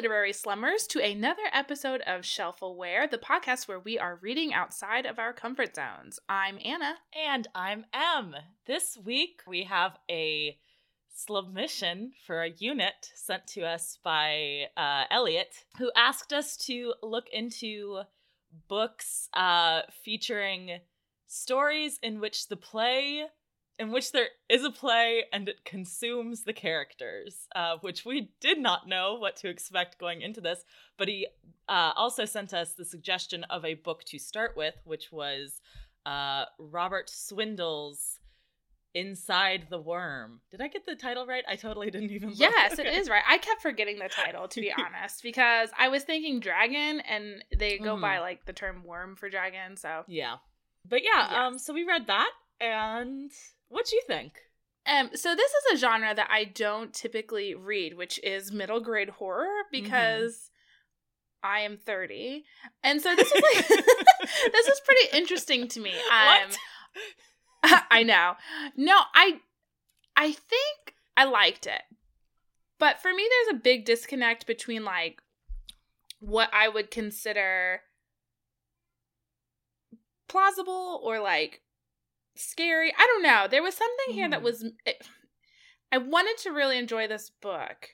literary slummers, to another episode of Shelf Aware, the podcast where we are reading outside of our comfort zones. I'm Anna. And I'm Em. This week we have a submission for a unit sent to us by uh, Elliot, who asked us to look into books uh, featuring stories in which the play in which there is a play and it consumes the characters, uh, which we did not know what to expect going into this. But he uh, also sent us the suggestion of a book to start with, which was uh, Robert Swindells' Inside the Worm. Did I get the title right? I totally didn't even. Look. Yes, okay. it is right. I kept forgetting the title to be honest because I was thinking dragon and they go mm. by like the term worm for dragon. So yeah, but yeah, yeah. um, so we read that and what do you think? Um, so this is a genre that I don't typically read, which is middle grade horror mm-hmm. because mm-hmm. I am 30. And so this is like this is pretty interesting to me. Um what? I know. No, I I think I liked it. But for me there's a big disconnect between like what I would consider plausible or like scary. I don't know. There was something here that mm. was. It, I wanted to really enjoy this book.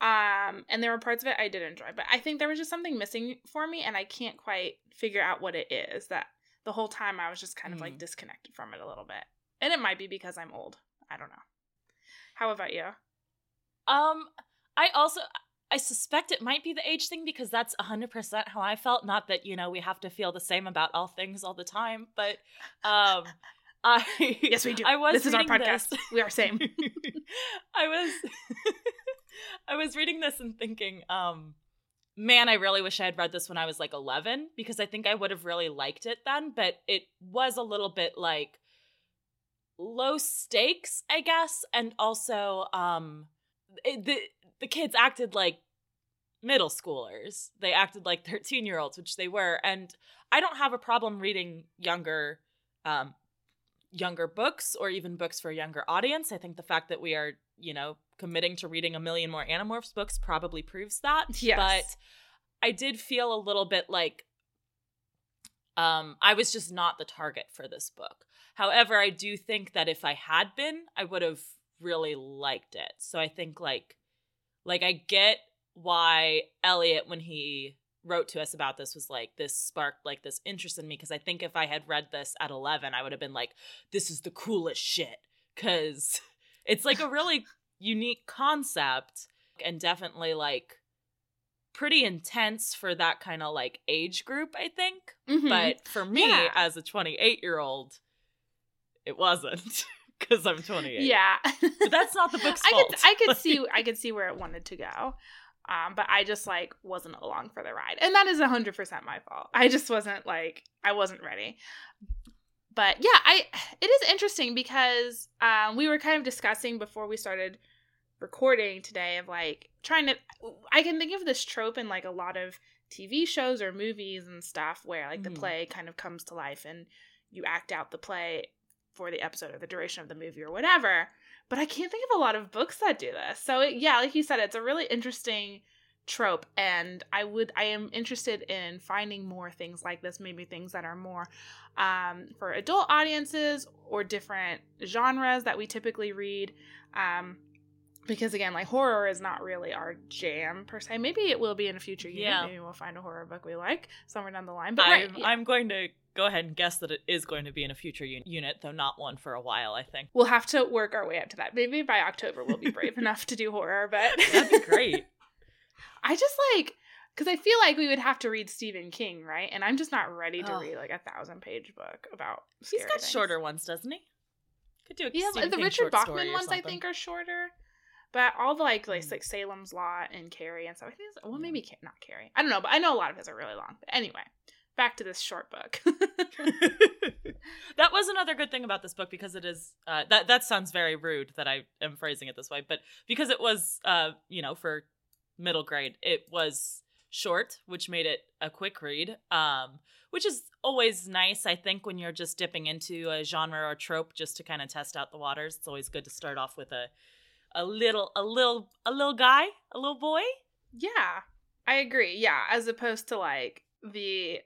Um, and there were parts of it I did enjoy, but I think there was just something missing for me, and I can't quite figure out what it is. That the whole time I was just kind of like mm. disconnected from it a little bit, and it might be because I'm old. I don't know. How about you? Um, I also I suspect it might be the age thing because that's 100% how I felt. Not that, you know, we have to feel the same about all things all the time, but um I yes, we do. I was. This is our podcast. This. We are same. I was. I was reading this and thinking, um, man, I really wish I had read this when I was like 11 because I think I would have really liked it then. But it was a little bit like low stakes, I guess, and also um, it, the the kids acted like middle schoolers. They acted like 13 year olds, which they were, and I don't have a problem reading younger um younger books or even books for a younger audience. I think the fact that we are, you know, committing to reading a million more Animorphs books probably proves that. Yes. But I did feel a little bit like um I was just not the target for this book. However, I do think that if I had been, I would have really liked it. So I think like like I get why Elliot when he wrote to us about this was like this sparked like this interest in me because I think if I had read this at 11 I would have been like this is the coolest shit cuz it's like a really unique concept and definitely like pretty intense for that kind of like age group I think. Mm-hmm. but for me yeah. as a 28 year old it wasn't because I'm 28 yeah. But that's not the book's I fault. Could, I could see I could see where it wanted to go um, but I just like wasn't along for the ride. And that is 100% my fault. I just wasn't like, I wasn't ready. But yeah, I it is interesting because um, we were kind of discussing before we started recording today of like trying to I can think of this trope in like a lot of TV shows or movies and stuff where like the mm-hmm. play kind of comes to life and you act out the play for the episode or the duration of the movie or whatever but I can't think of a lot of books that do this. So it, yeah, like you said, it's a really interesting trope and i would i am interested in finding more things like this maybe things that are more um, for adult audiences or different genres that we typically read um, because again like horror is not really our jam per se maybe it will be in a future year yeah. maybe we'll find a horror book we like somewhere down the line but I'm, right, yeah. I'm going to go ahead and guess that it is going to be in a future un- unit, though not one for a while, I think. We'll have to work our way up to that. Maybe by October we'll be brave enough to do horror, but that'd be great. I just like because I feel like we would have to read Stephen King, right? And I'm just not ready to oh. read like a thousand page book about. He's got things. shorter ones, doesn't he? Could do a yeah. the King Richard Bachman ones I think are shorter, but all the like like, mm. like Salem's Lot and Carrie and stuff. I think well maybe not Carrie. I don't know, but I know a lot of his are really long. But anyway, back to this short book. that was another good thing about this book because it is uh, that that sounds very rude that I am phrasing it this way, but because it was uh, you know for middle grade, it was short, which made it a quick read. Um, which is always nice, I think, when you're just dipping into a genre or trope just to kind of test out the waters. It's always good to start off with a a little a little a little guy, a little boy Yeah, I agree. Yeah, as opposed to like the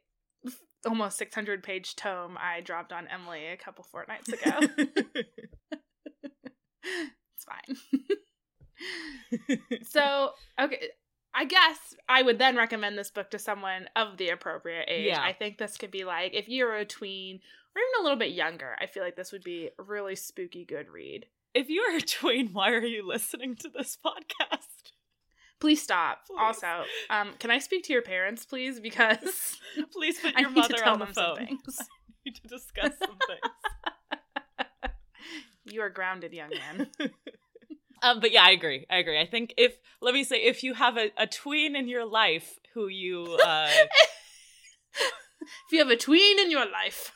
almost 600 page tome I dropped on Emily a couple fortnights ago. it's fine. so, okay, I guess I would then recommend this book to someone of the appropriate age. Yeah. I think this could be like if you're a tween or even a little bit younger, I feel like this would be a really spooky good read. if you are a tween, why are you listening to this podcast? Please stop. Please. Also, um, can I speak to your parents, please? Because Please put your mother on the phone. We need to discuss some things. You are grounded, young man. Um, but yeah, I agree. I agree. I think if let me say, if you have a, a tween in your life who you uh, if you have a tween in your life,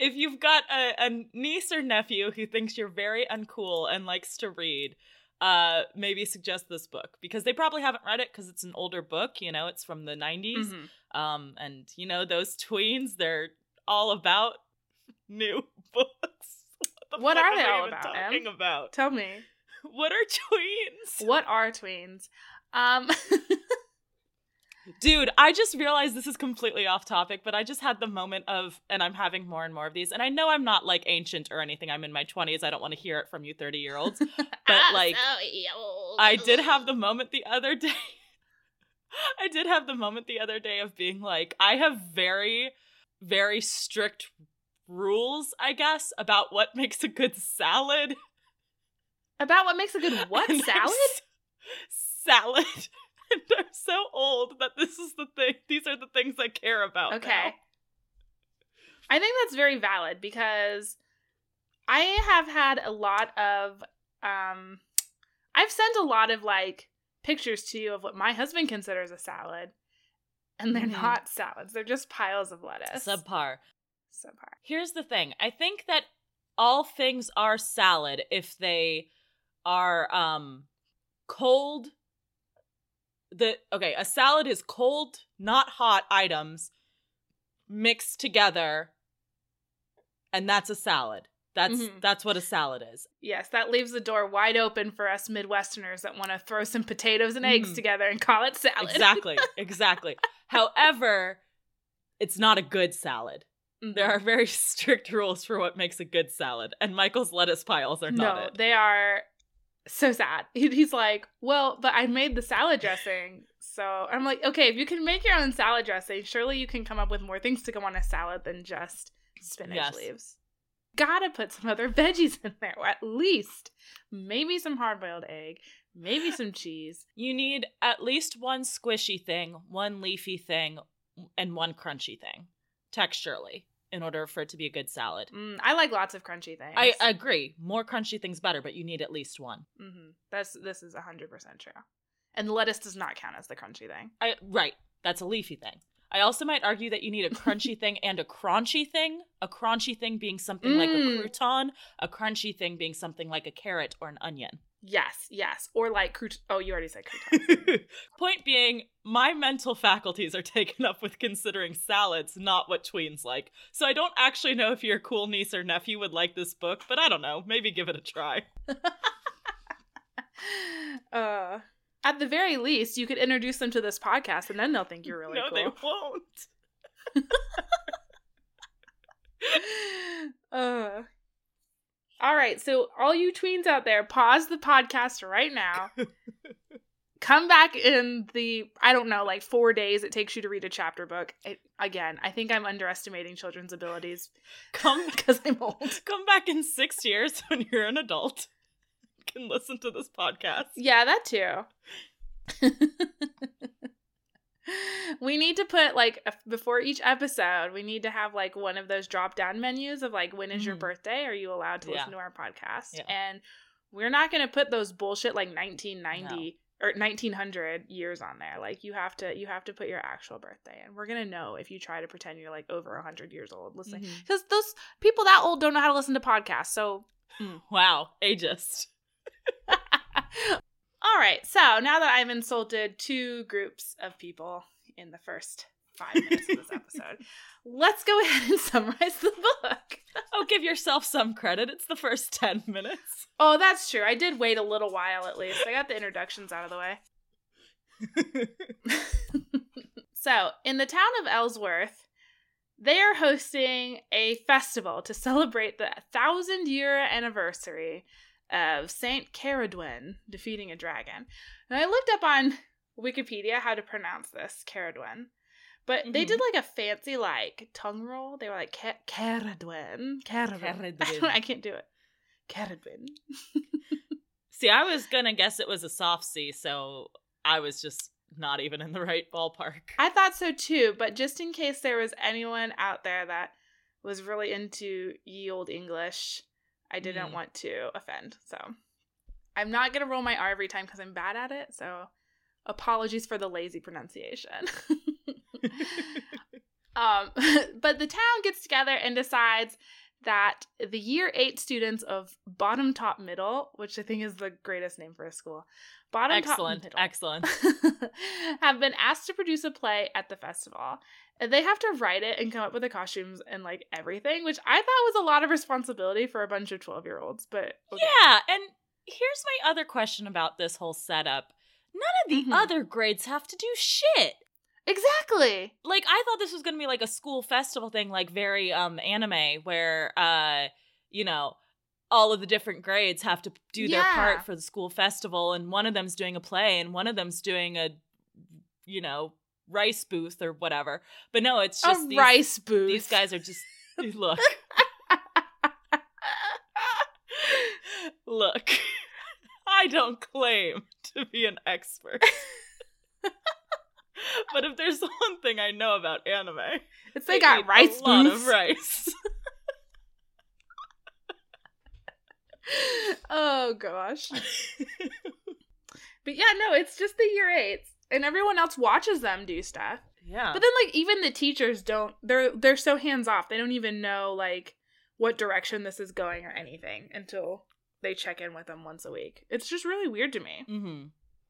if you've got a, a niece or nephew who thinks you're very uncool and likes to read, uh, maybe suggest this book because they probably haven't read it because it's an older book. You know, it's from the 90s. Mhm. Um, and you know those tweens, they're all about new books. the What fuck are they all about, Talking Em? about tell me what are tweens? what are tweens? Um, Dude, I just realized this is completely off topic, but I just had the moment of, and I'm having more and more of these. And I know I'm not like ancient or anything. I'm in my 20s. I don't want to hear it from you 30 year olds. But, ah, like, I did have the moment the other day. I did have the moment the other day of being like, I have very, very strict rules, I guess, about what makes a good salad. about what makes a good what And salad? salad. and I'm so old that this is the thing. These are the things I care about. Okay. now. I think that's very valid because I have had a lot of um I've sent a lot of like pictures to you of what my husband considers a salad. And they're Mhm. not salads. They're just piles of lettuce. Subpar. Subpar. Here's the thing. I think that all things are salad if they are um cold the okay, a salad is cold, not hot items mixed together and that's a salad. That's Mhm. that's what a salad is. Yes, that leaves the door wide open for us Midwesterners that want to throw some potatoes and eggs Mhm. together and call it salad. Exactly. Exactly. However, it's not a good salad. There are very strict rules for what makes a good salad, and Michael's lettuce piles are not no, it. they are so sad. He's like, well, but I made the salad dressing. So I'm like, okay, if you can make your own salad dressing, surely you can come up with more things to go on a salad than just spinach Yes. leaves. Gotta put some other veggies in there, or at least maybe some hard boiled egg, maybe some cheese. You need at least one squishy thing, one leafy thing, and one crunchy thing, texturally, in order for it to be a good salad. Mm, I like lots of crunchy things. I agree. More crunchy things better, but you need at least one. hmm That's this is hundred percent true. And lettuce does not count as the crunchy thing. I right. That's a leafy thing. I also might argue that you need a crunchy thing and a crunchy thing. A crunchy thing being something like a Mm. crouton, a crunchy thing being something like a carrot or an onion. Yes, yes, or like crout- oh, you already said croutons. Point being, my mental faculties are taken up with considering salads, not what tweens like. So I don't actually know if your cool niece or nephew would like this book, but I don't know. Maybe give it a try. uh, at the very least, you could introduce them to this podcast, and then they'll think you're really cool. no, cool. they won't. uh. All right, so all you tweens out there, pause the podcast right now. Come back in the I don't know, like four days it takes you to read a chapter book. It, again, I think I'm underestimating children's abilities Come because I'm old. come back in six years when you're an adult. Can listen to this podcast. Yeah, that too. We need to put like a- before each episode, we need to have like one of those drop down menus of like when is your Mhm. birthday? Are you allowed to Yeah. listen to our podcast? Yeah. And we're not going to put those bullshit like 1990 or 1900 years on there. Like you have to you have to put your actual birthday and we're going to know if you try to pretend you're like over 100 years old listening. Mhm. Cuz those people that old don't know how to listen to podcasts. So Wow, ageist. All right. So now that I've insulted two groups of people in the first five minutes of this episode, let's go ahead and summarize the book. Oh, give yourself some credit. It's the first 10 minutes. Oh, that's true. I did wait a little while at least. I got the introductions out of the way. so, in the town of Ellsworth, they are hosting a festival to celebrate the thousand year anniversary of Saint Caradwen defeating a dragon. And I looked up on Wikipedia how to pronounce this Caradwen. But they did mm-hmm. like a fancy like tongue roll. They were like Caradwen, Caradwen. I, I can't do it. Caradwen. See, I was gonna guess it was a soft C, so I was just not even in the right ballpark. I thought so too, but just in case there was anyone out there that was really into ye old English, I didn't Mm. want to offend. So I'm not gonna roll my R every time because I'm bad at it. So apologies for the lazy pronunciation. um, but the town gets together and decides that the year eight students of Bottom Top Middle, which I think is the greatest name for a school, Bottom excellent, Top excellent. have been asked to produce a play at the festival. And they have to write it and come up with the costumes and like everything, which I thought was a lot of responsibility for a bunch of 12 year olds. But okay. Yeah, and here's my other question about this whole setup. None of the Mhm. other grades have to do shit. exactly. Like I thought this was going to be like a school festival thing like very um anime where uh you know all of the different grades have to do their part for the school festival and one of them's doing a play and one of them's doing a you know rice booth or whatever. But no, it's just a these, rice booth. these guys are just look. Look. I don't claim to be an expert. but if there's one thing I know about anime, it's they got rice a lot booths. of rice. oh gosh. But yeah, no, it's just the year eights, and everyone else watches them do stuff. yeah. But then, like, even the teachers don't. They're they're so hands off. They don't even know like what direction this is going or anything until they check in with them once a week. It's just really weird to me. hmm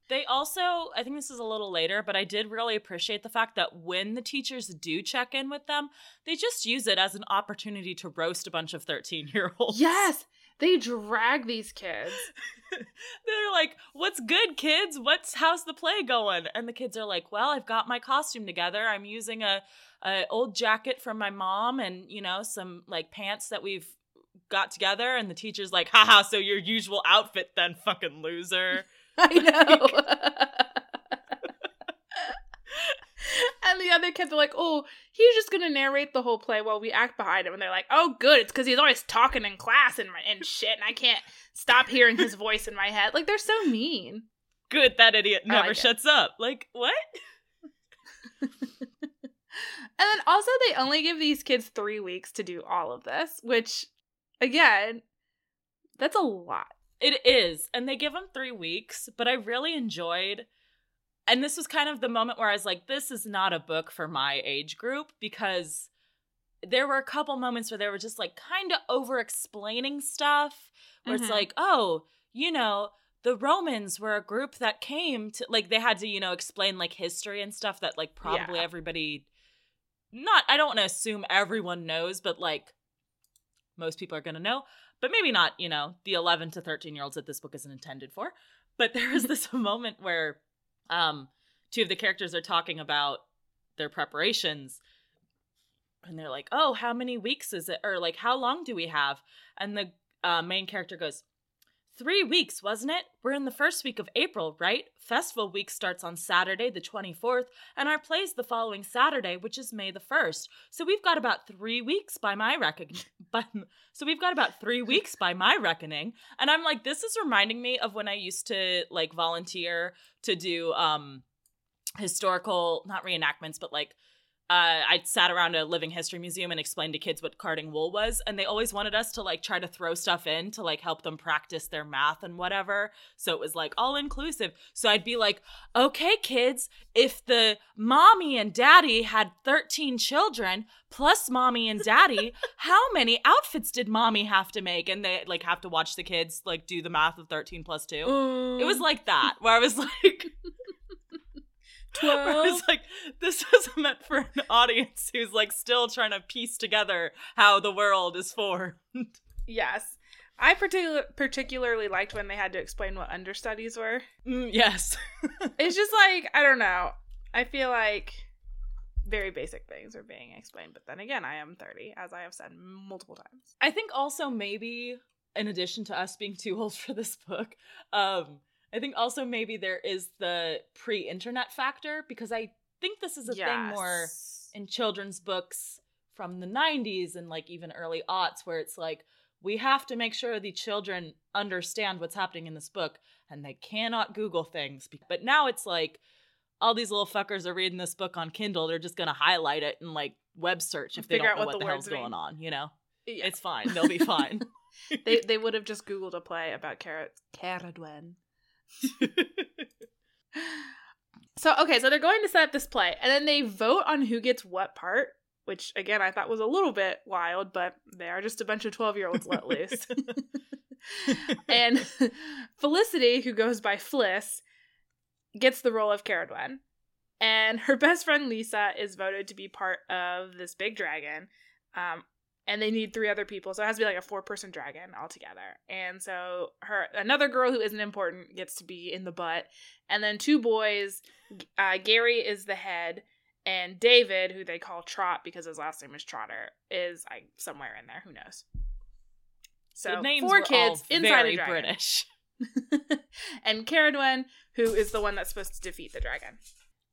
They also, I think this is a little later, but I did really appreciate the fact that when the teachers do check in with them, they just use it as an opportunity to roast a bunch of 13 year olds. Yes, they drag these kids. They're like, "What's good, kids? What's how's the play going?" And the kids are like, "Well, I've got my costume together. I'm using a, a old jacket from my mom, and you know, some like pants that we've got together." And the teacher's like, "Haha, so your usual outfit then, fucking loser." I know. And the other kids are like, "Oh, he's just gonna narrate the whole play while we act behind him." And they're like, "Oh, good, it's because he's always talking in class and and shit, and I can't stop hearing his voice in my head." Like they're so mean. Good, that idiot never like it. shuts up. Like what? And then also, they only give these kids three weeks to do all of this, which, again, that's a lot. It is. And they give them three weeks, but I really enjoyed. And this was kind of the moment where I was like, this is not a book for my age group because there were a couple moments where they were just like kind of over explaining stuff, where Mhm. it's like, oh, you know, the Romans were a group that came to, like, they had to, you know, explain like history and stuff that, like, probably Yeah. everybody, not, I don't want to assume everyone knows, but like, most people are going to know but maybe not, you know, the 11 to 13 year olds that this book isn't intended for. But there is this moment where um, two of the characters are talking about their preparations. And they're like, oh, how many weeks is it? Or like, how long do we have? And the uh, main character goes, Three weeks, wasn't it? We're in the first week of April, right? Festival week starts on Saturday, the 24th, and our play's the following Saturday, which is May the 1st. So we've got about three weeks by my reckoning. So we've got about three weeks by my reckoning. And I'm like, this is reminding me of when I used to like volunteer to do um historical, not reenactments, but like uh, I sat around a living history museum and explained to kids what carding wool was, and they always wanted us to like try to throw stuff in to like help them practice their math and whatever. So it was like all inclusive. So I'd be like, okay, kids, if the mommy and daddy had 13 children plus mommy and daddy, how many outfits did mommy have to make? And they like have to watch the kids like do the math of 13 plus 2. It was like that, where I was like, 12. It's like this is meant for an audience who's like still trying to piece together how the world is formed. Yes. I particular particularly liked when they had to explain what understudies were. Mm, yes. It's just like, I don't know. I feel like very basic things are being explained, but then again, I am 30, as I have said multiple times. I think also maybe in addition to us being too old for this book, um, I think also maybe there is the pre-internet factor because I think this is a thing more in children's books from the 90s and like even early aughts where it's like we have to make sure the children understand what's happening in this book and they cannot google things but now it's like all these little fuckers are reading this book on kindle they're just gonna highlight it and like web search if they don't know what what the hell's mean. going on you know Yeah. it's fine they'll be fine they they would have just googled a play about Cara Caradwen. So okay, so they're going to set up this play, and then they vote on who gets what part, which again I thought was a little bit wild, but they are just a bunch of twelve year olds let loose. and Felicity, who goes by Fliss, gets the role of Caradwen. And her best friend Lisa is voted to be part of this big dragon. Um, and they need three other people, so it has to be like a four person dragon altogether. And so her another girl who isn't important gets to be in the butt, and then two boys. Uh, Gary is the head, and David, who they call Trot because his last name is Trotter, is like somewhere in there. Who knows? So four kids inside very a dragon. british and Caradwen, who is the one that's supposed to defeat the dragon.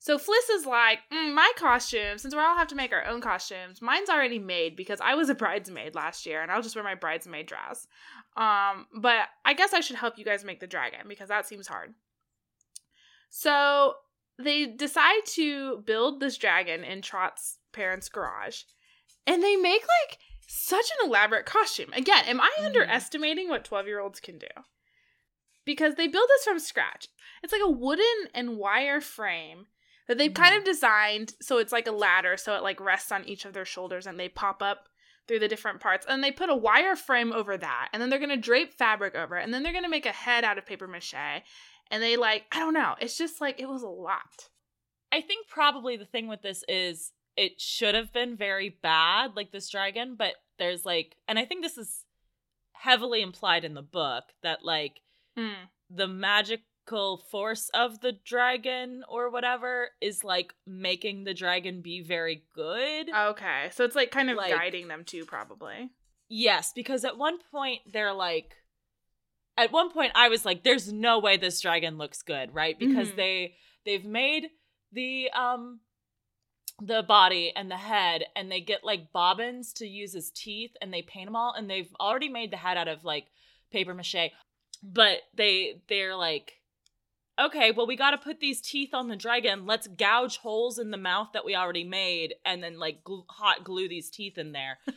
So Fliss is like, mm, my costume, since we all have to make our own costumes, mine's already made because I was a bridesmaid last year and I'll just wear my bridesmaid dress. Um, but I guess I should help you guys make the dragon because that seems hard. So they decide to build this dragon in Trot's parents' garage and they make like such an elaborate costume. Again, am I Mhm. underestimating what 12 year olds can do? Because they build this from scratch. It's like a wooden and wire frame that they've kind of designed so it's like a ladder, so it like rests on each of their shoulders and they pop up through the different parts. And they put a wire frame over that, and then they're gonna drape fabric over it, and then they're gonna make a head out of paper mache. And they like, I don't know, it's just like it was a lot. I think probably the thing with this is it should have been very bad, like this dragon, but there's like, and I think this is heavily implied in the book that like Mm. the magical force of the dragon or whatever is like making the dragon be very good. Okay, so it's like kind of Like- guiding them too, probably. Yes, because at one point they're like at one point I was like there's no way this dragon looks good, right? Because Mhm. they they've made the um the body and the head and they get like bobbins to use as teeth and they paint them all and they've already made the head out of like paper mache. But they they're like okay, well, we got to put these teeth on the dragon. Let's gouge holes in the mouth that we already made and then like gl- hot glue these teeth in there.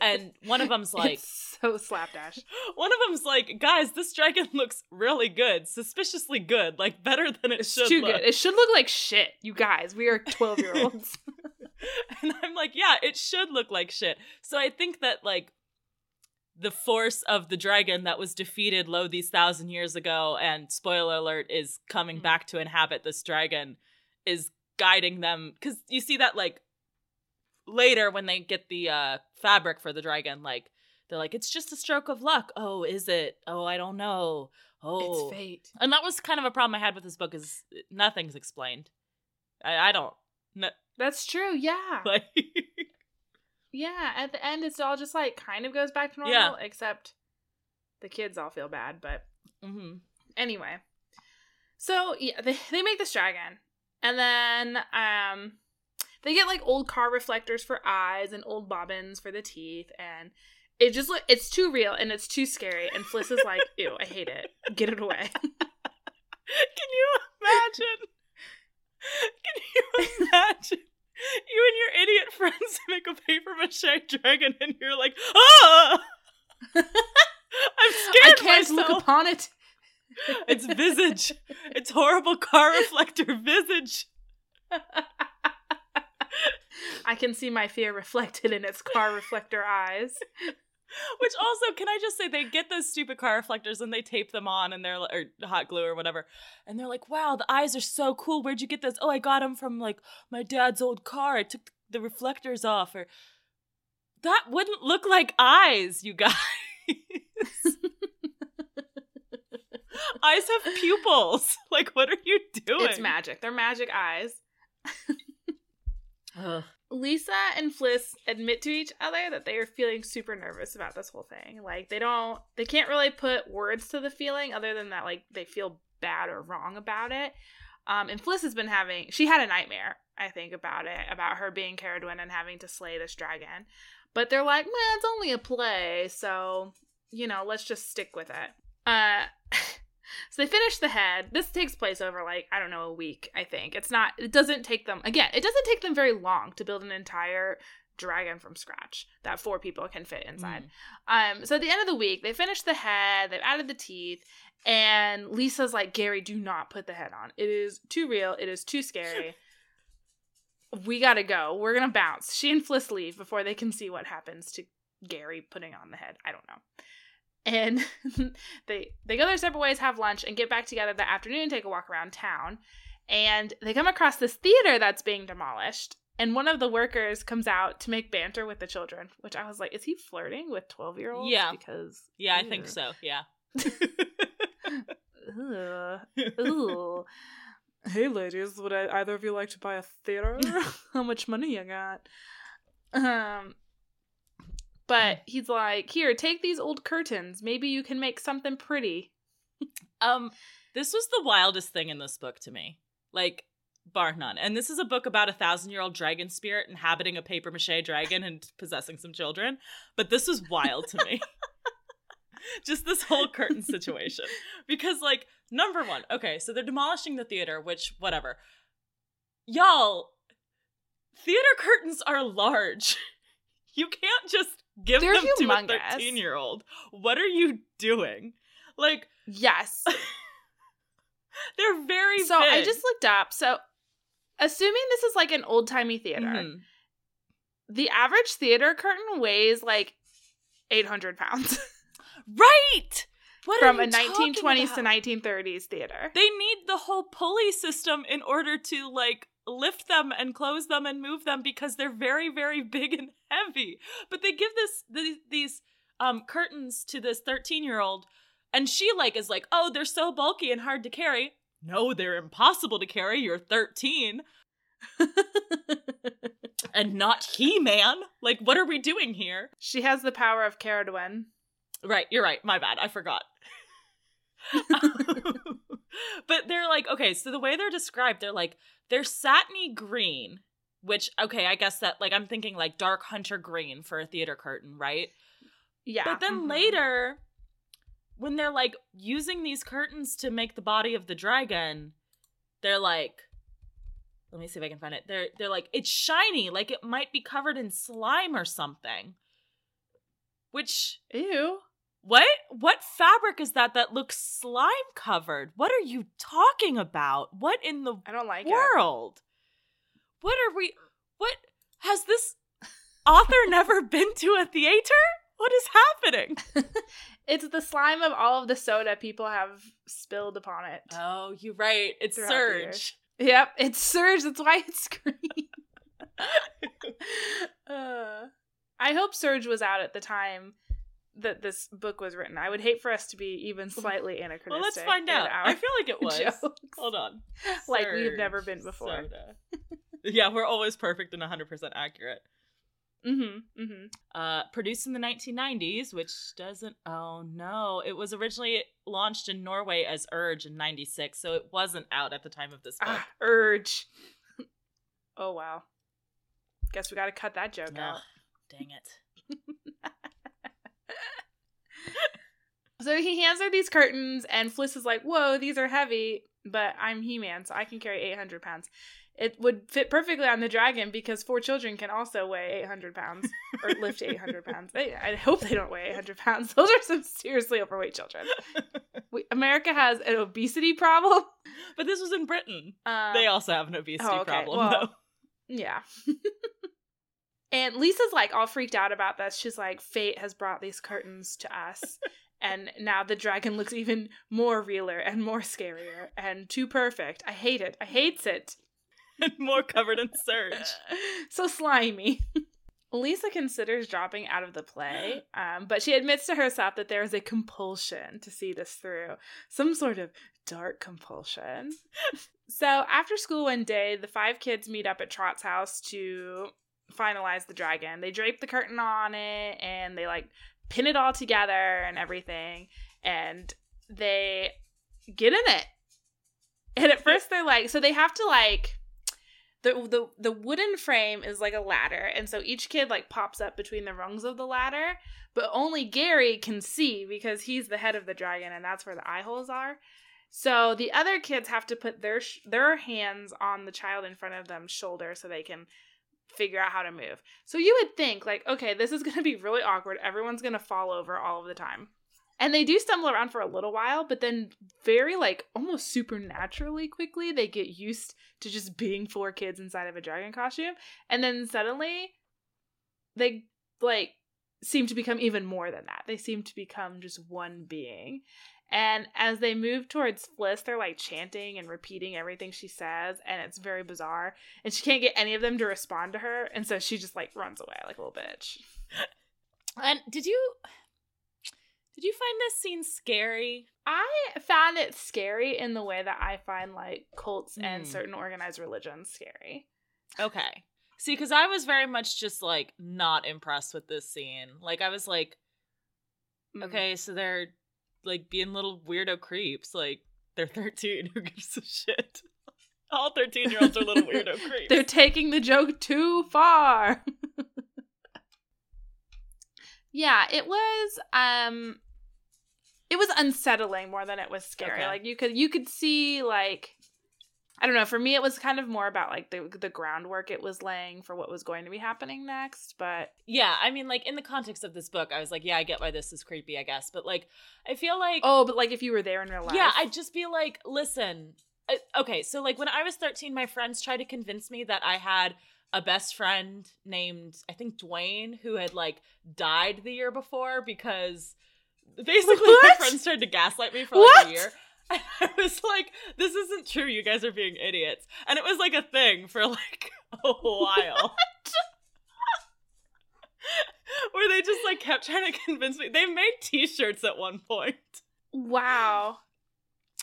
And one of them's like, it's so slapdash. one of them's like, guys, this dragon looks really good, suspiciously good, like better than it It's should too look. good. It should look like shit, you guys. We are 12 year olds. and I'm like, yeah, it should look like shit. So I think that like the force of the dragon that was defeated lo these thousand years ago, and spoiler alert, is coming Mhm. back to inhabit this dragon, is guiding them. Because you see that like later when they get the uh fabric for the dragon, like they're like, it's just a stroke of luck. Oh, is it? Oh, I don't know. Oh, It's fate. and that was kind of a problem I had with this book is nothing's explained. I, I don't. No, That's true. Yeah. like yeah. At the end, it's all just like kind of goes back to normal, Yeah. except the kids all feel bad. But hmm anyway. So, yeah, they, they make this dragon. And then, um, they get like old car reflectors for eyes and old bobbins for the teeth and it just look it's too real and it's too scary and Fliss is like, ew, I hate it. Get it away. Can you imagine? Can you imagine? You and your idiot friends make a paper mache dragon, and you're like, ah! I'm scared. I can't myself. look upon it. Its visage, its horrible car reflector visage. I can see my fear reflected in its car reflector eyes. Which also, can I just say, they get those stupid car reflectors and they tape them on and they're li- or hot glue or whatever, and they're like, "Wow, the eyes are so cool. Where'd you get those? Oh, I got them from like my dad's old car. I took the reflectors off." Or that wouldn't look like eyes, you guys. eyes have pupils. Like, what are you doing? It's magic. They're magic eyes. Ugh. Lisa and Fliss admit to each other that they are feeling super nervous about this whole thing. Like they don't they can't really put words to the feeling other than that like they feel bad or wrong about it. Um and Fliss has been having she had a nightmare, I think, about it, about her being Caradwen and having to slay this dragon. But they're like, man, it's only a play, so you know, let's just stick with it. Uh So they finish the head. This takes place over like, I don't know, a week, I think. It's not it doesn't take them again, it doesn't take them very long to build an entire dragon from scratch that four people can fit inside. Um so at the end of the week, they finish the head, they've added the teeth, and Lisa's like, Gary, do not put the head on. It is too real, it is too scary. we gotta go. We're gonna bounce. She and Fliss leave before they can see what happens to Gary putting on the head. I don't know and they they go their separate ways, have lunch, and get back together that afternoon, take a walk around town. And they come across this theater that's being demolished. And one of the workers comes out to make banter with the children, which I was like, is he flirting with 12 year olds? Yeah. Because. Yeah, I think so. Yeah. Ugh. Ugh. Hey, ladies, would I, either of you like to buy a theater? How much money you got? Um, but he's like, here, take these old curtains. Maybe you can make something pretty. Um, this was the wildest thing in this book to me. Like, bar none. And this is a book about a thousand year old dragon spirit inhabiting a paper mache dragon and possessing some children. But this was wild to me. Just this whole curtain situation. Because, like, number one, okay, so they're demolishing the theater, which, whatever. Y'all, theater curtains are large. You can't just give They're them to a 13 year old. What are you doing? Like, Yes. they're very so I just looked up. So, assuming this is like an old timey theater, Mhm. the average theater curtain weighs like 800 pounds Right. What from a you talking 1920s to 1930s theater. They need the whole pulley system in order to like lift them and close them and move them because they're very very big and heavy. But they give this these, these um curtains to this 13-year-old and she like is like, "Oh, they're so bulky and hard to carry." No, they're impossible to carry. You're 13 and not He-Man. Like what are we doing here? she has the power of Caradwen. Right, you're right. My bad. I forgot. but they're like, okay, so the way they're described, they're like, they're satiny green, which, okay, I guess that, like, I'm thinking like dark hunter green for a theater curtain, right? Yeah. But then mhm. later, when they're like using these curtains to make the body of the dragon, they're like, let me see if I can find it. They're they're like, it's shiny, like it might be covered in slime or something. Which Ew. What? What fabric is that that looks slime covered? What are you talking about? What in the I don't like it. world? What are we what has this author never been to a theater? What is happening? It's the slime of all of the soda people have spilled upon it. Oh, you're right. It's Throughout the years. Surge. Yep, it's Surge. That's why it's green. uh, I hope Surge was out at the time that this book was written. I would hate for us to be even slightly anachronistic. Well, let's find out. I feel like it was. jokes. Hold on. like we've never been before. yeah, we're always perfect and 100% accurate. Mm-hmm. Mm-hmm. Uh, produced in the 1990s, which doesn't. Oh no, it was originally launched in Norway as Urge in '96, so it wasn't out at the time of this book. Ah, Urge. oh wow. Guess we got to cut that joke Ugh, out. dang it. So he hands her these curtains, and Fliss is like, "Whoa, these are heavy, but I'm He-Man, so I can carry 800 pounds." It would fit perfectly on the dragon because four children can also weigh 800 pounds or lift 800 pounds. I hope they don't weigh 800 pounds. Those are some seriously overweight children. We, America has an obesity problem. But this was in Britain. Um, They also have an obesity oh, okay. problem, Well, though. Yeah. And Lisa's like all freaked out about this. She's like, Fate has brought these curtains to us. and now the dragon looks even more realer and more scarier and too perfect. I hate it. I hates it. and more covered in surge. so slimy. Lisa considers dropping out of the play, um, but she admits to herself that there is a compulsion to see this through. Some sort of dark compulsion. so after school one day, the five kids meet up at Trot's house to finalize the dragon. They drape the curtain on it and they like pin it all together and everything. And they get in it. And at first they're like, so they have to like the the the wooden frame is like a ladder and so each kid like pops up between the rungs of the ladder but only gary can see because he's the head of the dragon and that's where the eye holes are so the other kids have to put their sh- their hands on the child in front of them's shoulder so they can figure out how to move. So you would think like okay this is going to be really awkward. Everyone's going to fall over all of the time. And they do stumble around for a little while but then very like almost supernaturally quickly they get used to just being four kids inside of a dragon costume. And then suddenly they like seem to become even more than that. They seem to become just one being and as they move towards Fliss, they're like chanting and repeating everything she says, and it's very bizarre. And she can't get any of them to respond to her, and so she just like runs away like a little bitch. And did you did you find this scene scary? I found it scary in the way that I find like cults Hmm. and certain organized religions scary. Okay. See, because I was very much just like not impressed with this scene. Like I was like, Mm. okay, so they're like being little weirdo creeps. Like they're 13. Who gives a shit? All 13 year olds are little weirdo creeps. They're taking the joke too far. yeah, it was um it was unsettling more than it was scary. Okay. Like you could you could see like I don't know, for me it was kind of more about like the the groundwork it was laying for what was going to be happening next, but yeah, I mean, like in the context of this book, I was like, yeah, I get why this is creepy, I guess. But like, I feel like oh, but like if you were there in real life. Yeah, I'd just be like, listen. I, okay, so like when I was 13, my friends tried to convince me that I had a best friend named, I think Dwayne, who had like died the year before because basically my friends tried to gaslight me for like What? a year. And I was like, this isn't true. You guys are being idiots. And it was like a thing for like a while. Where they just like kept trying to convince me. They made t shirts at one point Wow.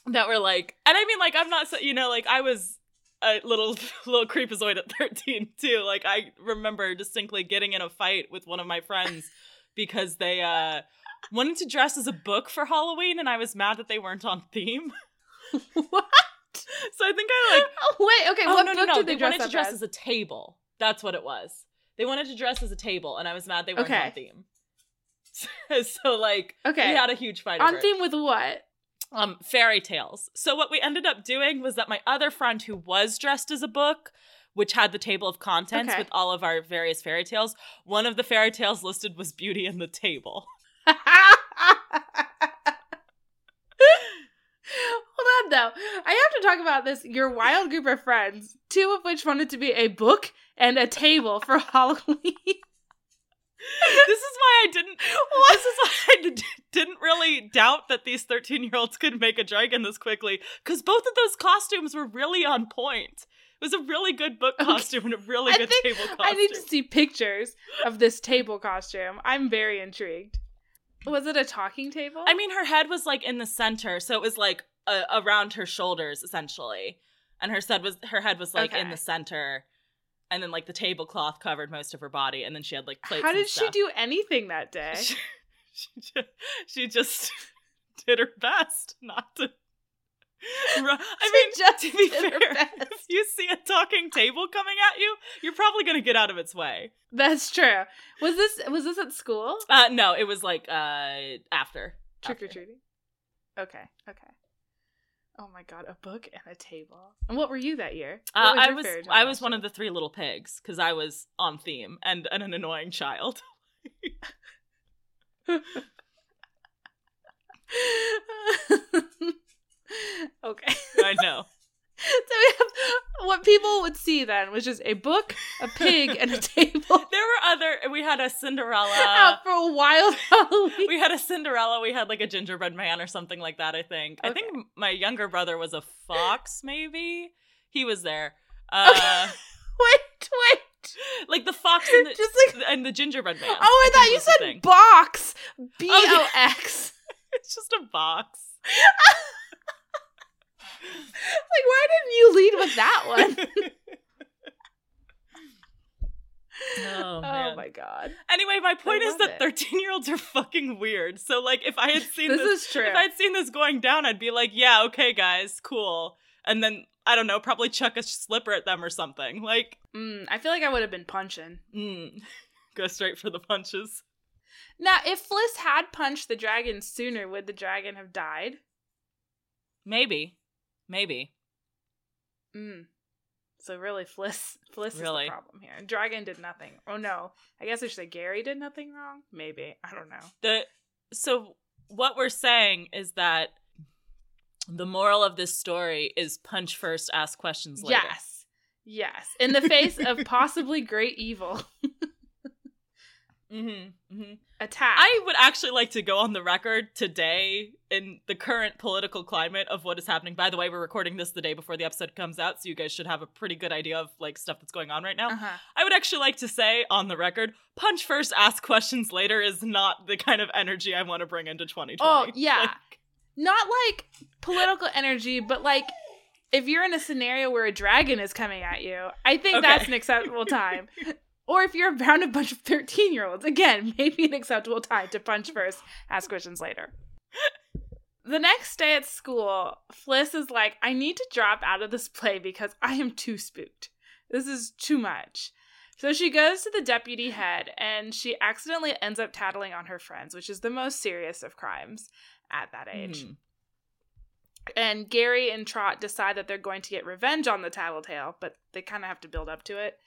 that were like and i mean like i'm not so you know like i was a little little creepazoid at 13 too like i remember distinctly getting in a fight with one of my friends because they uh wanted to dress as a book for halloween and i was mad that they weren't on theme what? so i think i like Oh, wait, okay, oh what no no book no did they, they, wanted to dress as? as a table that's what it was they wanted to dress as a table and i was mad they weren't Okay. on theme so like Okay. we had a huge fight On over it. theme with what? um fairy tales. So what we ended up doing was that my other friend who was dressed as a book, which had the table of contents Okay. with all of our various fairy tales, one of the fairy tales listed was Beauty and the Table. Hold on, though. I have to talk about this. Your wild group of friends, two of which wanted to be a book and a table for Halloween. this is why I didn't This is why I d- didn't really doubt that these 13-year-olds could make a dragon this quickly cuz both of those costumes were really on point. It was a really good book Okay. costume and a really I good table costume. I need to see pictures of this table costume. I'm very intrigued. Was it a talking table? I mean, her head was like in the center, so it was like uh, around her shoulders essentially, and her head was her head was like in the center, and then like the tablecloth covered most of her body, and then she had like plates. how did she do anything that day? She, she, just, she just did her best not to. I mean, just to be fair, if you see a talking table coming at you, you're probably gonna get out of its way. That's true. Was this was this at school? Uh, no, it was like uh after trick or treating. Okay, okay. Oh my god, a book and a table. And what were you that year? Uh, I was I was one of the three little pigs because I was on theme and, and an annoying child. okay. I know. so we have what people would see then was just a book, a pig, and a table. There were other. We had a Cinderella. out for a wild Halloween. we had a Cinderella. We had like a gingerbread man or something like that. I think. I think my younger brother was a fox. Maybe he was there. Uh, wait, wait. like the fox and the, Just like and the gingerbread man. oh, I thought you said box. B Oh, yeah. O X. it's just a box. Like, why didn't you lead with that one? oh Oh, my god. Anyway, my point is that 13 year olds are fucking weird. So, like, if I had seen This this, is true. if I'd seen this going down, I'd be like, yeah, okay, guys, cool. And then, I don't know, probably chuck a slipper at them or something. Like, Mm, I feel like I would have been punching. mm, go straight for the punches. Now, if Fliss had punched the dragon sooner, would the dragon have died? Maybe. Maybe. Mm. So really, Fliss, Fliss is Really? the problem here. Dragon did nothing. Oh no, I guess I should say Gary did nothing wrong. Maybe I don't know. The so what we're saying is that the moral of this story is punch first, ask questions later. Yes, yes. In the face of possibly great evil, Mm-hmm, mm-hmm. attack. I would actually like to go on the record today in the current political climate of what is happening. By the way, we're recording this the day before the episode comes out, so you guys should have a pretty good idea of like stuff that's going on right now. uh-huh. I would actually like to say on the record, punch first, ask questions later is not the kind of energy I want to bring into 2020. Oh, yeah. Like, Not like political energy, but like if you're in a scenario where a dragon is coming at you, I think Okay. that's an acceptable time. Or if you're around a bunch of 13 year olds, again, maybe an acceptable time to punch first, ask questions later. The next day at school, Fliss is like, I need to drop out of this play because I am too spooked. This is too much. So she goes to the deputy head and she accidentally ends up tattling on her friends, which is the most serious of crimes at that age. hmm. And Gary and Trot decide that they're going to get revenge on the Tattletale, but they kind of have to build up to it.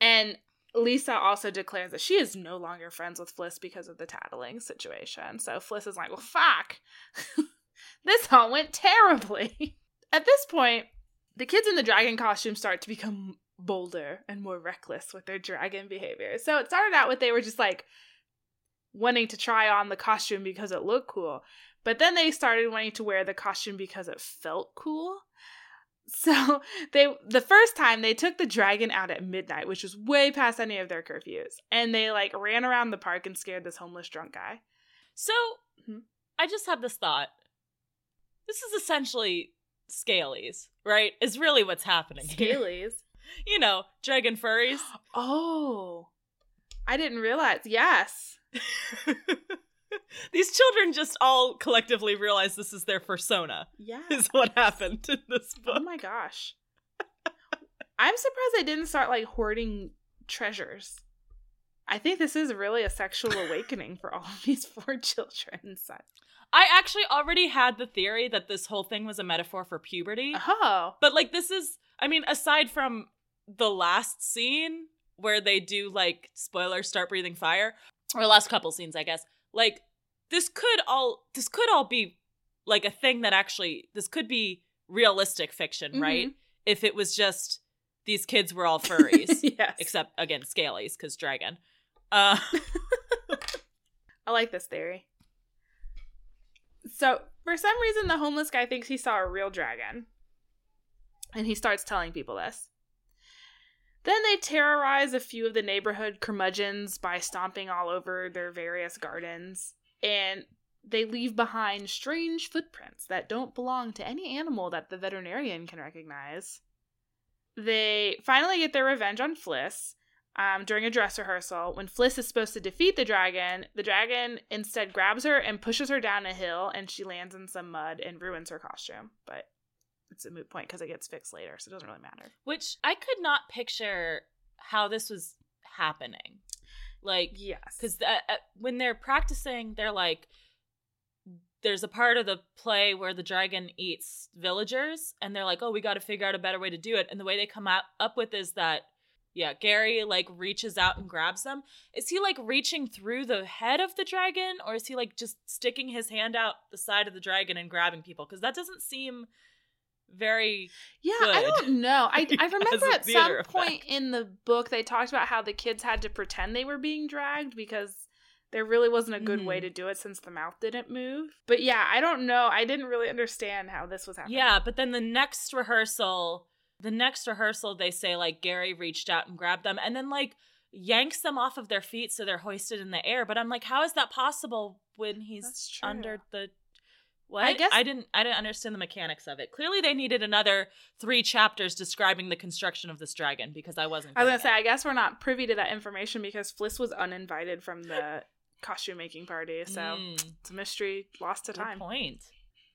And Lisa also declares that she is no longer friends with Fliss because of the tattling situation. So Fliss is like, well, fuck. this all went terribly. At this point, the kids in the dragon costume start to become bolder and more reckless with their dragon behavior. So it started out with they were just like wanting to try on the costume because it looked cool. But then they started wanting to wear the costume because it felt cool. So they the first time they took the dragon out at midnight, which was way past any of their curfews, and they like ran around the park and scared this homeless drunk guy. So Mhm. I just had this thought. This is essentially Scalies, right? Is really what's happening. Scalies. You know, dragon furries. Oh. I didn't realize. Yes. These children just all collectively realize this is their persona, Yeah. is what happened in this oh book. Oh my gosh. I'm surprised they didn't start like hoarding treasures. I think this is really a sexual awakening for all of these four children. I actually already had the theory that this whole thing was a metaphor for puberty. Oh. But like this is I mean, aside from the last scene where they do like spoiler start breathing fire, or the last couple scenes, I guess, like this could all this could all be like a thing that actually this could be realistic fiction, right? Mhm. If it was just these kids were all furries. yes. Except again, scalies, because dragon. Uh I like this theory. So, for some reason, the homeless guy thinks he saw a real dragon. And he starts telling people this. Then they terrorize a few of the neighborhood curmudgeons by stomping all over their various gardens. And they leave behind strange footprints that don't belong to any animal that the veterinarian can recognize. They finally get their revenge on Fliss um, during a dress rehearsal. When Fliss is supposed to defeat the dragon, the dragon instead grabs her and pushes her down a hill, and she lands in some mud and ruins her costume. But it's a moot point because it gets fixed later, so it doesn't really matter. which I could not picture how this was happening. Like Yes. because uh, when they're practicing they're like there's a part of the play where the dragon eats villagers and they're like oh we got to figure out a better way to do it. And the way they come out, up with is that yeah gary like reaches out and grabs them. Is he like reaching through the head of the dragon or is he like just sticking his hand out the side of the dragon and grabbing people? Because that doesn't seem very Yeah, I don't know. I I remember at some theater point in the book they talked about how the kids had to pretend they were being dragged because there really wasn't a good way Mhm. to do it since the mouth didn't move. But yeah, I don't know. I didn't really understand how this was happening. Yeah, but then the next rehearsal, the next rehearsal, they say like Gary reached out and grabbed them and then like yanks them off of their feet so they're hoisted in the air. But I'm like, how is that possible when he's under the what? I guess- I didn't I didn't understand the mechanics of it. Clearly they needed another three chapters describing the construction of this dragon because I wasn't I was gonna say, it. I guess we're not privy to that information because Fliss was uninvited from the costume making party, so Mm, it's a mystery lost to good time. point.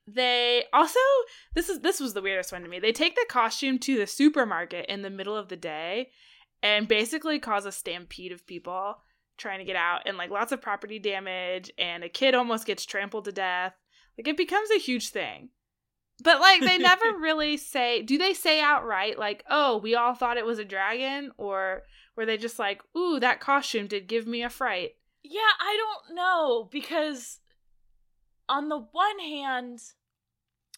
They also this is this was the weirdest one to me. They take the costume to the supermarket in the middle of the day and basically cause a stampede of people trying to get out and like lots of property damage and a kid almost gets trampled to death. Like it becomes a huge thing. But like they never really say do they say outright like, "Oh, we all thought it was a dragon?" or were they just like, "Ooh, that costume did give me a fright." Yeah, I don't know because on the one hand,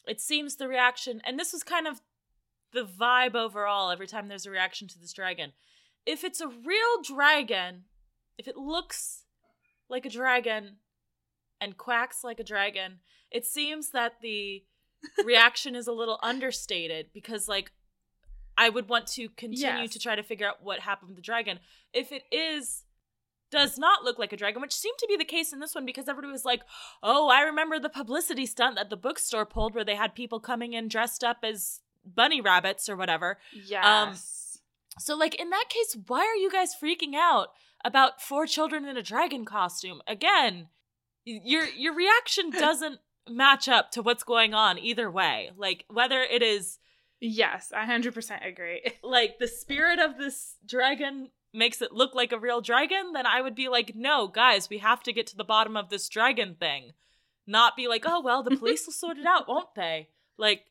it seems the reaction, and this was kind of the vibe overall every time there's a reaction to this dragon. If it's a real dragon, if it looks like a dragon and quacks like a dragon, it seems that the reaction is a little understated because, like, I would want to continue Yes. to try to figure out what happened with the dragon. If it is does not look like a dragon, which seemed to be the case in this one because everybody was like, "Oh, I remember the publicity stunt that the bookstore pulled where they had people coming in dressed up as bunny rabbits or whatever." Um, yes. So like in that case, why are you guys freaking out about four children in a dragon costume? Again, your your reaction doesn't match up to what's going on either way. Like whether it is yes, I 100% agree. like the spirit of this dragon makes it look like a real dragon, then I would be like, no, guys, we have to get to the bottom of this dragon thing. Not be like, oh well, the police will sort it out, won't they? Like,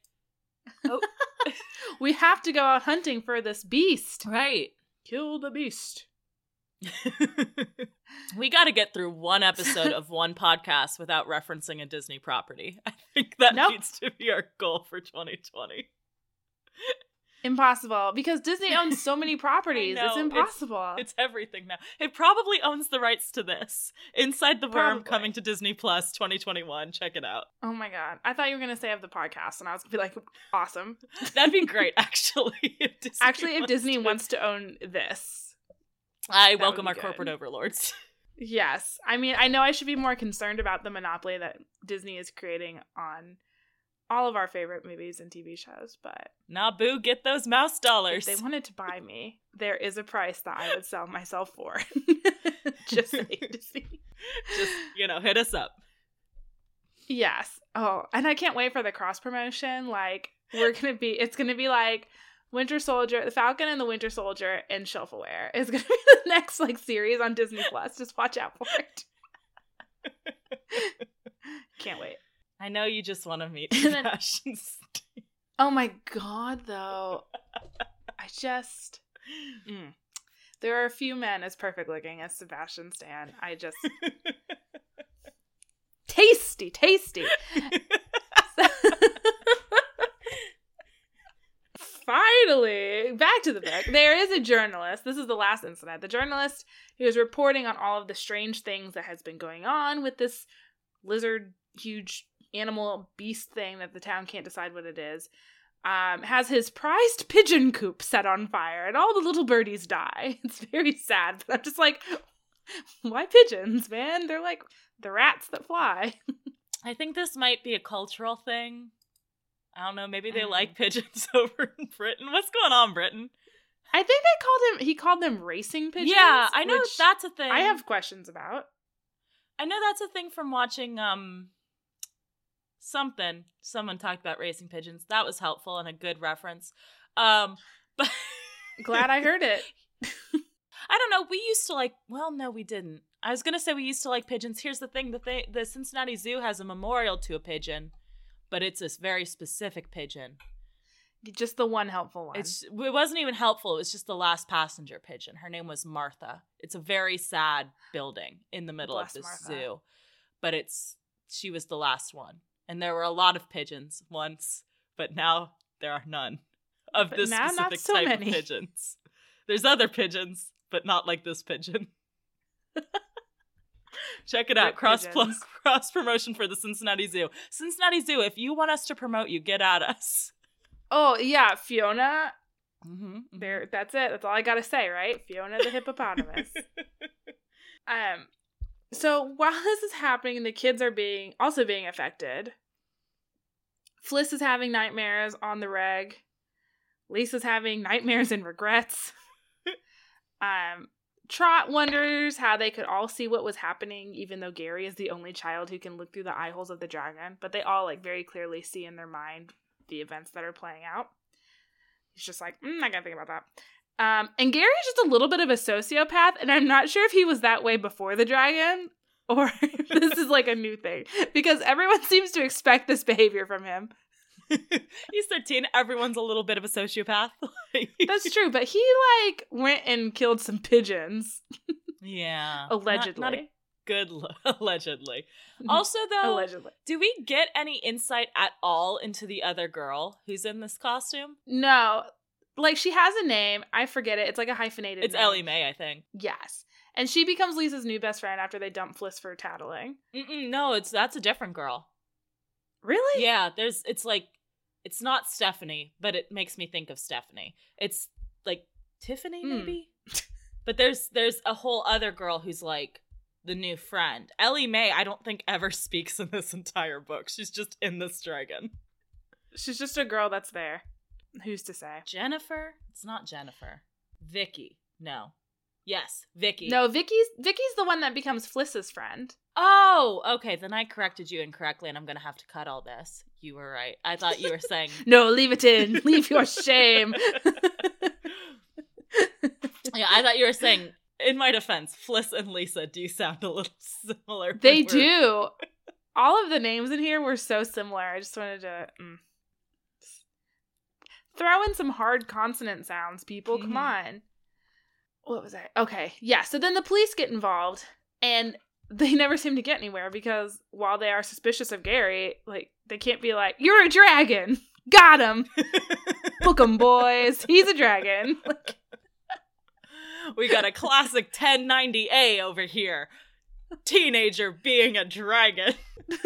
oh, We have to go out hunting for this beast. right. Kill the beast. We got to get through one episode of one podcast without referencing a Disney property. I think that Nope. needs to be our goal for 2020. Impossible because Disney owns so many properties. know, it's it's- impossible. It's everything now. It probably owns the rights to this. Inside the Worm coming to Disney Plus 2021. Check it out. oh my god! I thought you were gonna say of the podcast, and I was gonna be like, awesome. That'd be great, actually. If Actually, if Disney to- wants to own this, I welcome our good. corporate overlords. Yes. I mean, I know I should be more concerned about the monopoly that Disney is creating on all of our favorite movies and TV shows, but Naboo, get those mouse if dollars. they wanted to buy me, there is a price that I would sell myself for. Just saying, Disney. Just, you know, hit us up. Yes. Oh, and I can't wait for the cross promotion. Like, we're gonna be, it's gonna be like Winter Soldier, the Falcon and the Winter Soldier, and Shelf Aware. It's gonna be the next like series on Disney Plus. Just watch out for it. can't wait. I know you just want to meet then- Oh my god, though. I just. Mm. There are a few men as perfect looking as Sebastian Stan. I just. tasty, tasty. Finally, back to the book. There is a journalist. This is the last incident. The journalist who is reporting on all of the strange things that has been going on with this lizard, huge animal beast thing that the town can't decide what it is. Um, has his prized pigeon coop set on fire, and all the little birdies die. It's very sad, but I'm just like, why pigeons, man? They're like the rats that fly. I think this might be a cultural thing. I don't know. Maybe they Mm. like pigeons over in Britain. What's going on, Britain? I think they called him. He called them racing pigeons. yeah, I know that's a thing. I have questions about. I know that's a thing from watching um something. Someone talked about racing pigeons. That was helpful and a good reference. Um, but Glad I heard it. I don't know. We used to like. Well, no, we didn't. I was gonna say we used to like pigeons. Here's the thing: the thing, the Cincinnati Zoo has a memorial to a pigeon, but it's a very specific pigeon. Just the one helpful one. It's it wasn't even helpful. It was just the last passenger pigeon. Her name was Martha. It's a very sad building in the middle Bless of this Martha. zoo, but it's she was the last one, and there were a lot of pigeons once, but now there are none of But this specific so type many. of pigeons. There's other pigeons, but not like this pigeon. Check it out. Rip Cross pl- cross promotion for the Cincinnati Zoo. Cincinnati Zoo, if you want us to promote you, get at us. Oh yeah, Fiona. Mm-hmm. There, that's it. That's all I gotta say, right? Fiona the hippopotamus. um, so while this is happening, the kids are being also being affected. Fliss is having nightmares on the reg. Lisa's having nightmares and regrets. um, Trot wonders how they could all see what was happening, even though Gary is the only child who can look through the eye holes of the dragon. But they all like very clearly see in their mind the events that are playing out. He's just like, mm, I gotta think about that. Um, and Gary's just a little bit of a sociopath, and I'm not sure if he was that way before the dragon or if this is like a new thing because everyone seems to expect this behavior from him. He's 13. Everyone's a little bit of a sociopath. That's true, but he like went and killed some pigeons yeah. allegedly. Not, not a good lo- allegedly. Also, though, allegedly. do we get any insight at all into the other girl who's in this costume? No, like she has a name. I forget it. It's like a hyphenated. It's name. Ellie Mae, I think. Yes, and she becomes Lisa's new best friend after they dump Fliss for tattling. Mm-mm, no, it's that's a different girl. Really? Yeah, there's it's like it's not Stephanie, but it makes me think of Stephanie. It's like Tiffany Hmm. maybe. but there's there's a whole other girl who's like the new friend. Ellie Mae, I don't think ever speaks in this entire book. She's just in this dragon. She's just a girl that's there. Who's to say? Jennifer? It's not Jennifer. Vicky. No. Yes, Vicky. No, Vicky's Vicky's the one that becomes Fliss's friend. Oh, okay. Then I corrected you incorrectly, and I'm gonna have to cut all this. You were right. I thought you were saying. No, leave it in. Leave your shame. yeah, I thought you were saying. In my defense, Fliss and Lisa do sound a little similar. they do. All of the names in here were so similar. I just wanted to mm. throw in some hard consonant sounds, people. Come Mhm. on. What was I? Okay, yeah. So then the police get involved, and they never seem to get anywhere because while they are suspicious of Gary, like they can't be like, "You're a dragon, got him, book him, boys. He's a dragon." Like, we got a classic 1090A over here. Teenager being a dragon.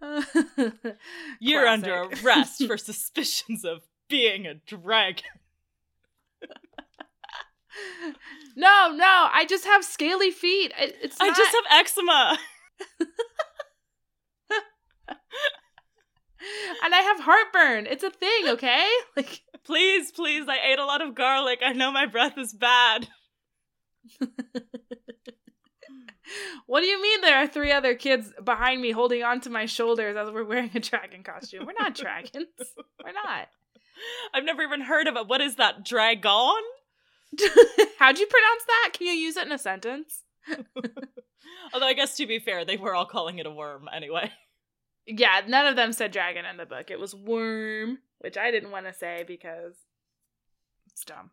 You're under arrest for suspicions of being a dragon. No, no, I just have scaly feet. I- It's I not- just have eczema. and I have heartburn. It's a thing, okay? Like Please, please, I ate a lot of garlic. I know my breath is bad. What do you mean there are three other kids behind me holding onto my shoulders as we're wearing a dragon costume? We're not dragons. We're not. I've never even heard of it. What is that? Dragon? How'd you pronounce that? Can you use it in a sentence? Although I guess to be fair, they were all calling it a worm anyway. Yeah, none of them said dragon in the book. It was worm, which I didn't want to say because it's dumb.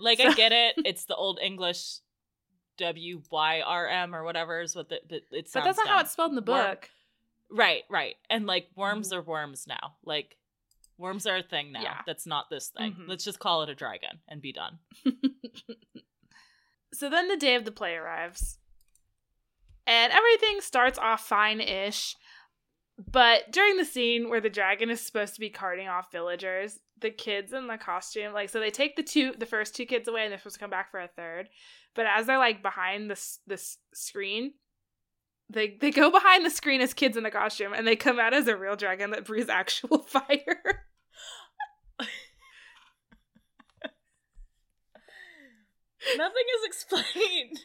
Like So- I get it. It's the old English W Y R M or whatever is what the, the it sounds But that's not how it's spelled in the Worm. book. Right, right. And like worms mm. are worms now. Like worms are a thing now. Yeah. That's not this thing. Mhm. Let's just call it a dragon and be done. so then the day of the play arrives. And everything starts off fine ish. But during the scene where the dragon is supposed to be carting off villagers, the kids in the costume, like, so they take the two, the first two kids away and they're supposed to come back for a third. But as they're like behind this this screen, they they go behind the screen as kids in the costume and they come out as a real dragon that breathes actual fire. Nothing is explained.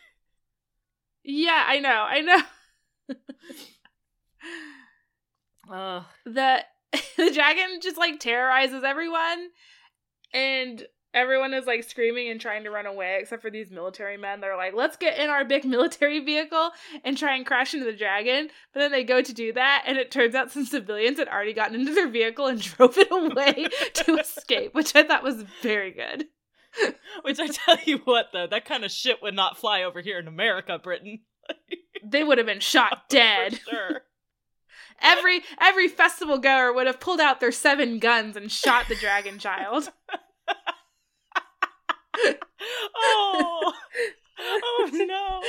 yeah, I know, I know. Ugh. the the dragon just like terrorizes everyone and everyone is like screaming and trying to run away except for these military men they're like let's get in our big military vehicle and try and crash into the dragon but then they go to do that and it turns out some civilians had already gotten into their vehicle and drove it away to escape which i thought was very good Which I tell you what, though, that kind of shit would not fly over here in America, Britain. they would have been shot oh, For dead sure. every every festival goer would have pulled out their seven guns and shot the dragon child. oh, oh no!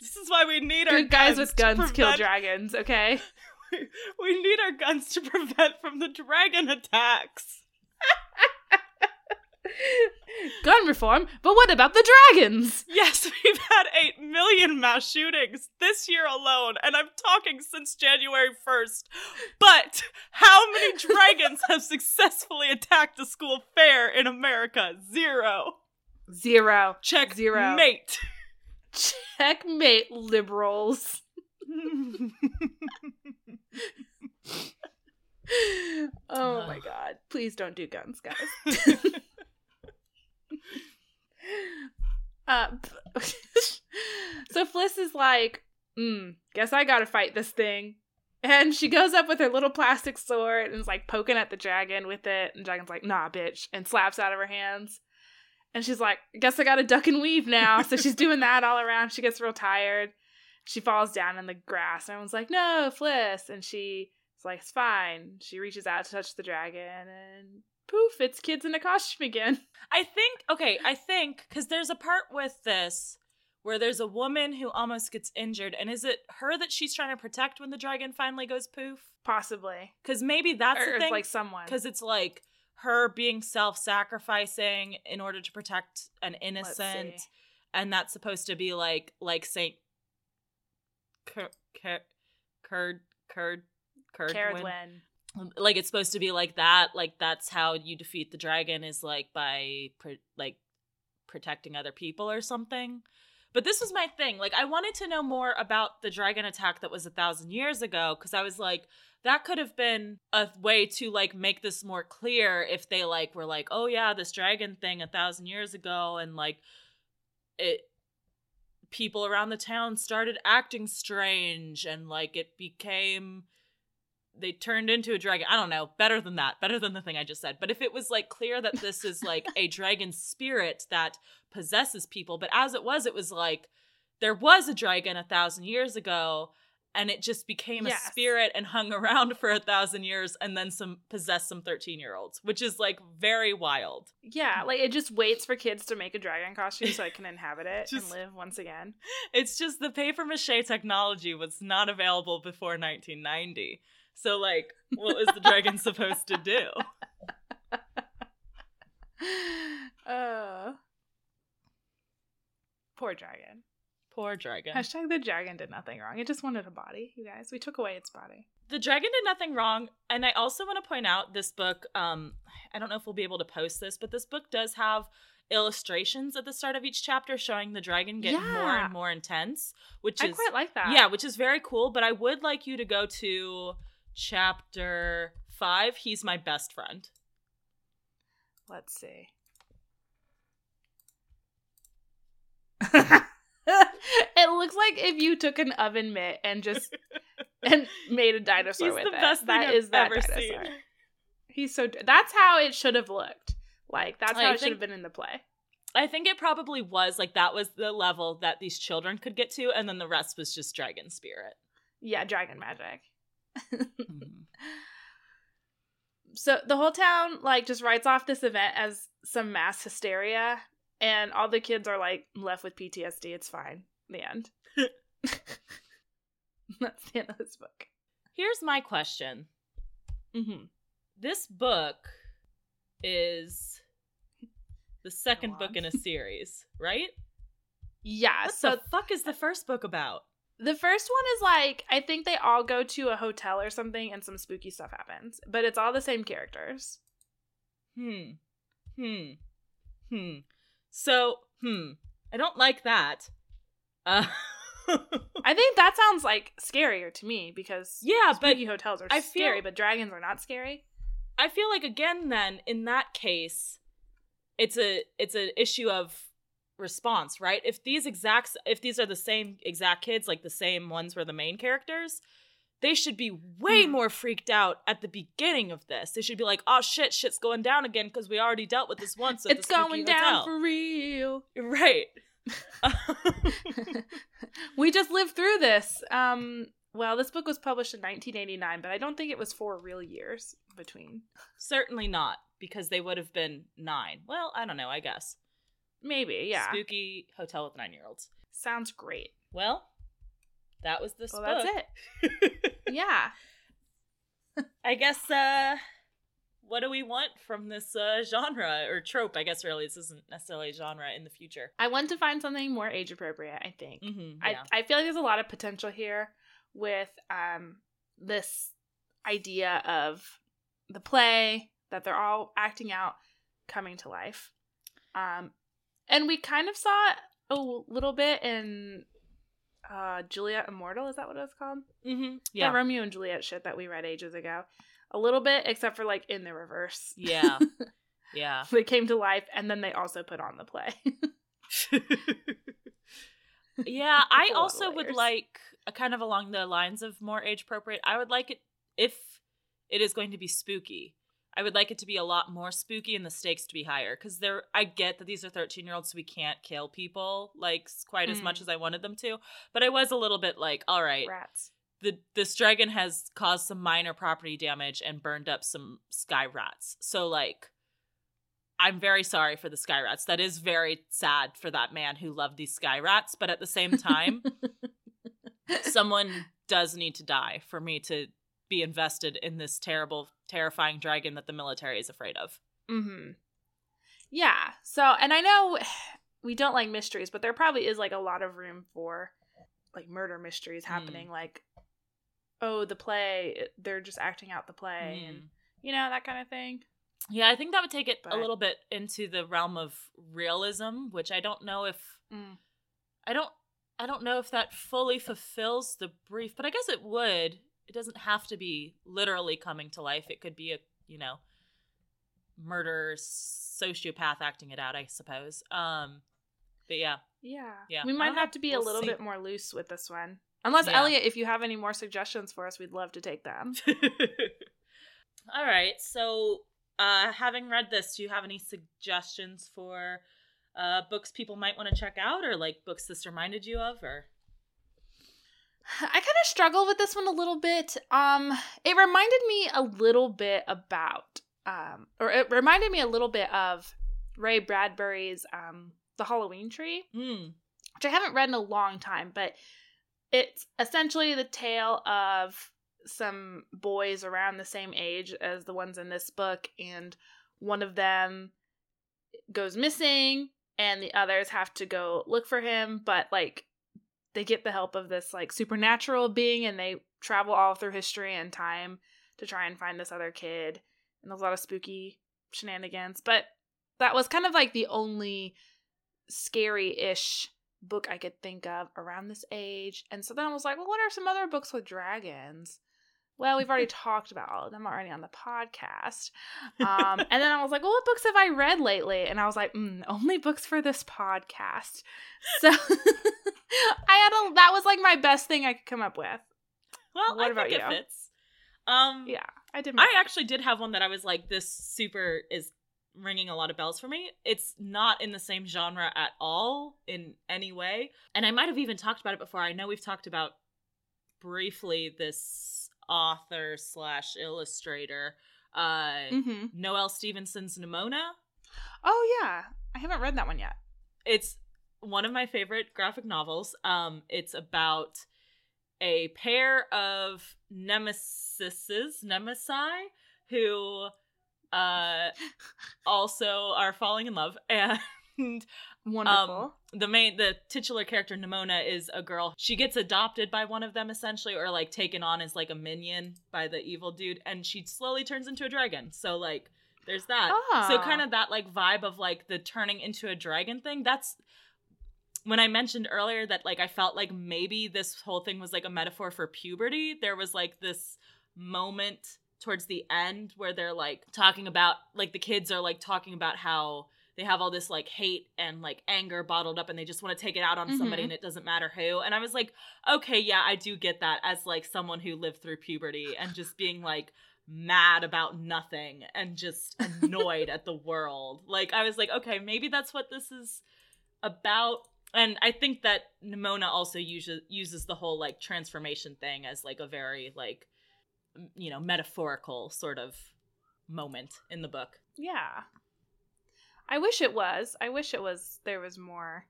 This is why we need our Good guys with guns kill dragons, okay? We need our guns to prevent from the dragon attacks. Gun reform, but what about the dragons? Yes, we've had 8 million mass shootings this year alone, and I'm talking since January 1st. But how many dragons have successfully attacked a school fair in America? Zero. Zero. Check Zero. mate. Checkmate, liberals. oh my god. Please don't do guns, guys. uh, so Fliss is like, mm, guess I gotta fight this thing. And she goes up with her little plastic sword and is like poking at the dragon with it. And dragon's like, nah, bitch, and slaps out of her hands. And she's like, guess I gotta duck and weave now. So she's doing that all around. She gets real tired. She falls down in the grass. Everyone's like, no, Fliss. And she's like, it's fine. She reaches out to touch the dragon and poof, it's kids in a costume again. I think, okay, I think, because there's a part with this where there's a woman who almost gets injured. And is it her that she's trying to protect when the dragon finally goes poof? Possibly. Because maybe that's or the thing. like someone. because it's like her being self-sacrificing in order to protect an innocent and that's supposed to be like like saint Cur- Cur- Curd Curd Curdwin. Like it's supposed to be like that like that's how you defeat the dragon is like by like protecting other people or something. But this was my thing like i wanted to know more about the dragon attack that was a thousand years ago because i was like that could have been a way to like make this more clear if they like were like oh yeah this dragon thing a thousand years ago and like it people around the town started acting strange and like it became they turned into a dragon. I don't know. Better than that. Better than the thing I just said. But if it was like clear that this is like a dragon spirit that possesses people, but as it was, it was like there was a dragon a thousand years ago and it just became Yes. a spirit and hung around for a thousand years and then some possessed some 13 year olds, which is like very wild. Yeah, like it just waits for kids to make a dragon costume so i can inhabit it Just- and live once again. It's just the paper mache technology was not available before 1990. So, like, what was the dragon supposed to do? uh, poor dragon. Poor dragon. Hashtag the dragon did nothing wrong. It just wanted a body, you guys. We took away its body. the dragon did nothing wrong and i also want to point out this book um i don't know if we'll be able to post this but this book does have illustrations at the start of each chapter showing the dragon get more and more intense which I is quite like that. yeah which is very cool but i would like you to go to chapter five he's my best friend Let's see. it looks like if you took an oven mitt and just and made a dinosaur he's with the it. best That thing is that ever dinosaur. seen He's so. That's how it should have looked. Like that's how it should have been in the play. i think it probably was like that was the level that these children could get to and then the rest was just dragon spirit Yeah, dragon magic. Mhm. so the whole town like just writes off this event as some mass hysteria and all the kids are like left with ptsd it's fine the end that's the end of this book here's my question mm-hmm. this book is the second book in a series, right? yeah What so the fuck is the first book about? The first one is like i think they all go to a hotel or something and some spooky stuff happens but it's all the same characters Hmm. Hmm. Hmm. So, hmm. I don't like that. Uh i think that sounds like scarier to me because Yeah, but spooky hotels are I feel- scary but dragons are not scary I feel like again then in that case it's a it's an issue of response, right? If these exact if these are the same exact kids like the same ones were the main characters, they should be way Hmm. more freaked out at the beginning of this. They should be like, "Oh shit, shit's going down again because we already dealt with this once." It's going down hotel." for real right. we just lived through this um well, this book was published in 1989, but I don't think it was four real years between. Certainly not, because they would have been nine. Well, I don't know, I guess. Maybe, yeah. Spooky hotel with nine year olds. Sounds great. Well, that was this Well, that's it. Yeah. I guess uh what do we want from this uh genre or trope? I guess really this isn't necessarily a genre in the future. I want to find something more age appropriate, I think. Mm-hmm, I, I feel like there's a lot of potential here with um this idea of the play that they're all acting out coming to life. Um and we kind of saw a little bit in uh Juliet Immortal, is that what it was called? mm-hmm. Yeah. Romeo and Juliet shit that we read ages ago. A little bit, except for like in the reverse. Yeah. Yeah. they came to life and then they also put on the play. yeah, I It's a lot of also would like a kind of along the lines of more age appropriate. I would like it if it is going to be spooky. I would like it to be a lot more spooky and the stakes to be higher because there. I get that these are thirteen year olds, so we can't kill people like quite as Mm. much as I wanted them to. But I was a little bit like, all right, Rats. the this dragon has caused some minor property damage and burned up some sky rats. So like I'm very sorry for the sky rats. That is very sad for that man who loved these sky rats, but at the same time, someone does need to die for me to be invested in this terrible terrifying dragon that the military is afraid of. Mm-hmm. Yeah. So, and I know we don't like mysteries, but there probably is like a lot of room for like murder mysteries happening. Like, oh, the play, they're just acting out the play, and Mm. you know that kind of thing. Yeah, I think that would take it But- a little bit into the realm of realism, which I don't know if Mm. I don't I don't know if that fully fulfills the brief, but I guess it would. It doesn't have to be literally coming to life. It could be a, you know, murder sociopath acting it out, I suppose. Um but yeah. Yeah. Yeah. We might have to be a We'll little see. bit more loose with this one. Unless Yeah. Elliot, if you have any more suggestions for us, we'd love to take them. All right. So, uh having read this, do you have any suggestions for uh books people might want to check out or like books this reminded you of or I kind of struggle with this one a little bit. Um, it reminded me a little bit about, um, or it reminded me a little bit of Ray Bradbury's um, The Halloween Tree, Hmm. which I haven't read in a long time, but it's essentially the tale of some boys around the same age as the ones in this book, and one of them goes missing, and the others have to go look for him, but like they get the help of this like supernatural being and they travel all through history and time to try and find this other kid and there's a lot of spooky shenanigans but that was kind of like the only scary-ish book i could think of around this age and so then i was like well what are some other books with dragons well we've already talked about all of them already on the podcast um, and then i was like well what books have i read lately and i was like mm, only books for this podcast so I had a that was like my best thing I could come up with. Well, What I about think it you? fits. Um Yeah, I did. I actually did have one that I was like, this super is ringing a lot of bells for me. It's not in the same genre at all in any way. And I might have even talked about it before. I know we've talked about briefly this author slash illustrator, uh, hmm Noelle Stevenson's Nimona. Oh yeah, I haven't read that one yet. It's one of my favorite graphic novels. Um, it's about a pair of nemesises, nemesi, who uh also are falling in love and Wonderful. um the main the titular character Nimona is a girl. She gets adopted by one of them essentially or like taken on as like a minion by the evil dude and she slowly turns into a dragon. So like there's that. So Ah. kind of that like vibe of like the turning into a dragon thing. That's when I mentioned earlier that like I felt like maybe this whole thing was like a metaphor for puberty. There was like this moment towards the end where they're like talking about like the kids are like talking about how they have all this like hate and like anger bottled up and they just want to take it out on somebody Mhm. and it doesn't matter who. And I was like, okay, yeah, I do get that as like someone who lived through puberty and just being like mad about nothing and just annoyed at the world. Like I was like, okay, maybe that's what this is about. and I think that Nimona also uses uses the whole like transformation thing as like a very like you know metaphorical sort of moment in the book. Yeah. I wish it was. I wish it was there was more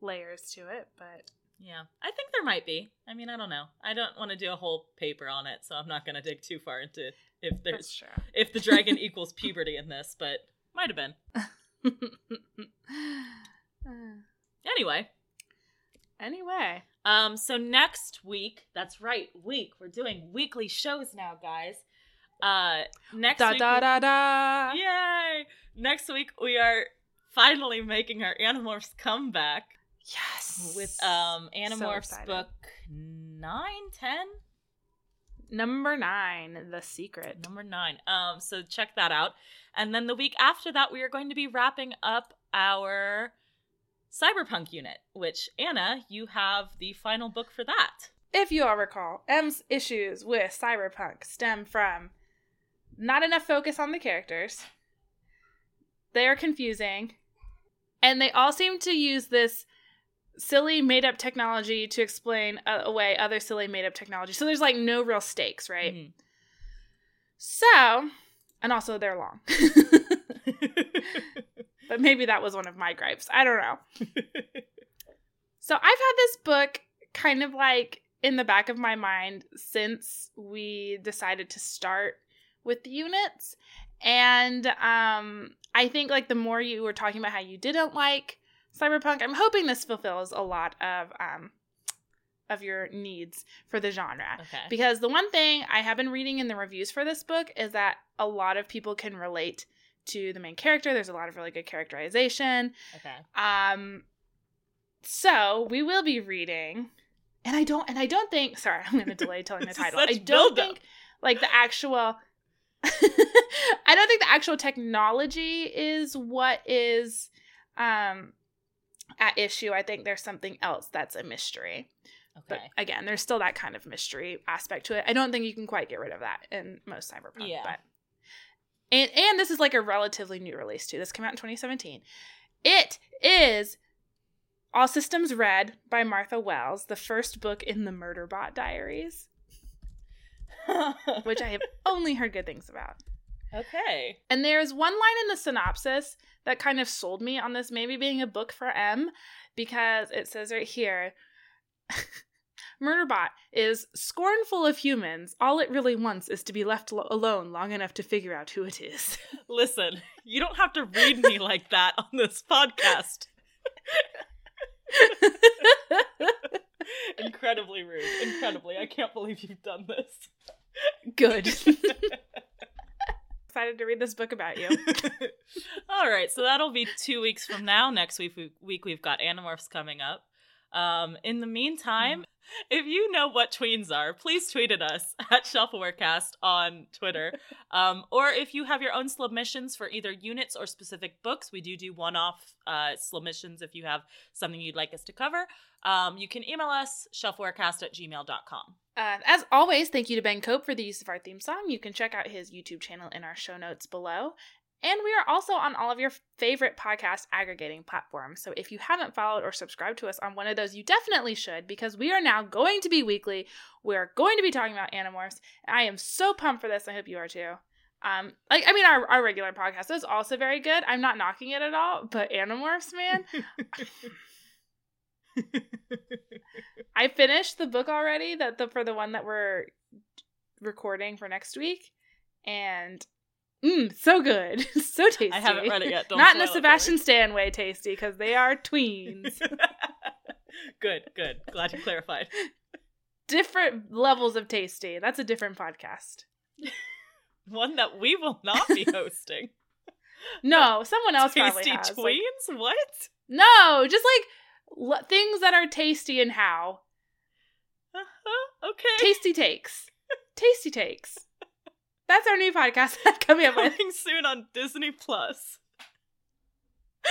layers to it, but Yeah, I think there might be. I mean, I don't know. I don't want to do a whole paper on it, so I'm not going to dig too far into if there's if the dragon equals puberty in this, but might have been. Anyway, anyway, um so next week, that's right, week. We're doing weekly shows now, guys. Uh next da week da da da. Yay! Next week we are finally making our Animorphs comeback Yes. with um Animorphs excited. book 9, 10? number nine, the secret. Number nine. Um, so check that out. And then the week after that, we are going to be wrapping up our cyberpunk unit, which Anna, you have the final book for that. If you all recall, M's issues with Cyberpunk stem from not enough focus on the characters. They are confusing. And they all seem to use this silly made up technology to explain uh, away other silly made up technology. So there's like no real stakes, right? Mhm. So, and also they're long. but maybe that was one of my gripes. I don't know. So I've had this book kind of like in the back of my mind since we decided to start with the units. And um I think like the more you were talking about how you didn't like cyberpunk, I'm hoping this fulfills a lot of um of your needs for the genre. okay. Because the one thing I have been reading in the reviews for this book is that a lot of people can relate to the main character. There's a lot of really good characterization. Okay. Um so we will be reading and I don't and I don't think sorry, I'm gonna delay telling the title. I don't think like the actual I don't think the actual technology is what is um at issue. I think there's something else that's a mystery. But Okay. again, there's still that kind of mystery aspect to it. I don't think you can quite get rid of that in most cyberpunk. Yeah. But and and this is like a relatively new release too. This came out in 2017. It is All Systems Red by Martha Wells, the first book in the Murderbot Diaries, which I have only heard good things about. okay. And there's one line in the synopsis that kind of sold me on this maybe being a book for M because it says right here Murderbot is scornful of humans. All it really wants is to be left lo- alone long enough to figure out who it is. Listen, you don't have to read me like that on this podcast. Incredibly rude. Incredibly. I can't believe you've done this. Good. Excited to read this book about you. All right, so that'll be two weeks from now. Next week, we, week we've got Animorphs coming up. Um, in the meantime, if you know what tweens are, please tweet at us at ShelfAwareCast on Twitter. Um, or if you have your own submissions for either units or specific books, we do do one-off uh, submissions if you have something you'd like us to cover. Um, you can email us, shelfawarecast at gmail.com. Uh, as always, thank you to Ben Cope for the use of our theme song. You can check out his YouTube channel in our show notes below. And we are also on all of your favorite podcast aggregating platforms. So if you haven't followed or subscribed to us on one of those, you definitely should because we are now going to be weekly. We're going to be talking about Animorphs. I am so pumped for this. I hope you are too. Um, like I mean, our, our regular podcast is also very good. I'm not knocking it at all, but Animorphs, man, I finished the book already. That the for the one that we're recording for next week, and mm, so good, so tasty. I haven't read it yet. Don't Not in a spoil it for me. Sebastian Stan way tasty because they are tweens. good, good. Glad you clarified. different levels of tasty. That's a different podcast. One that we will not be hosting. No, someone else probably Tasty has. Like- tweens? what? no, just like l- things that are tasty and how Uh-huh, okay. tasty takes. tasty takes. That's our new podcast coming up with. Soon on Disney Plus.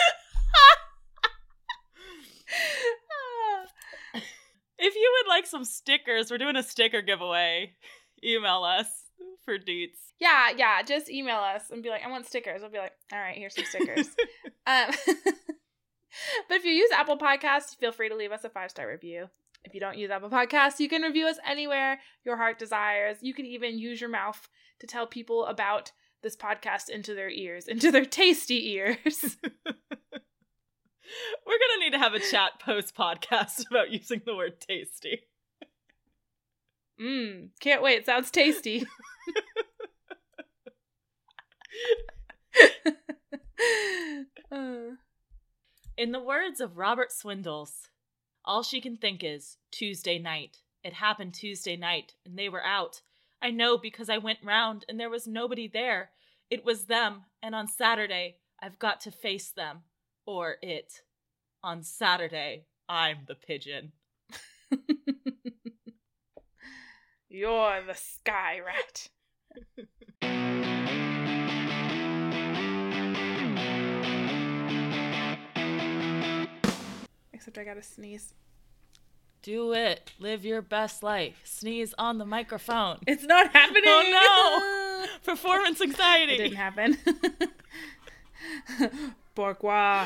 If you would like some stickers, we're doing a sticker giveaway. Email us for deets. Yeah, yeah. Just email us and be like, I want stickers. We'll be like, all right, here's some stickers. um, but if you use Apple Podcasts, feel free to leave us a five star review. If you don't use Apple Podcasts, you can review us anywhere your heart desires. You can even use your mouth to tell people about this podcast into their ears, into their tasty ears. We're going to need to have a chat post podcast about using the word tasty. Mmm, can't wait. Sounds tasty. uh. In the words of Robert Swindells, all she can think is Tuesday night. It happened Tuesday night, and they were out. I know because I went round and there was nobody there. It was them, and on Saturday, I've got to face them. Or it. On Saturday, I'm the pigeon. You're the sky rat. Except I gotta sneeze. Do it. Live your best life. Sneeze on the microphone. It's not happening. Oh no! Performance anxiety. It didn't happen. Pourquoi?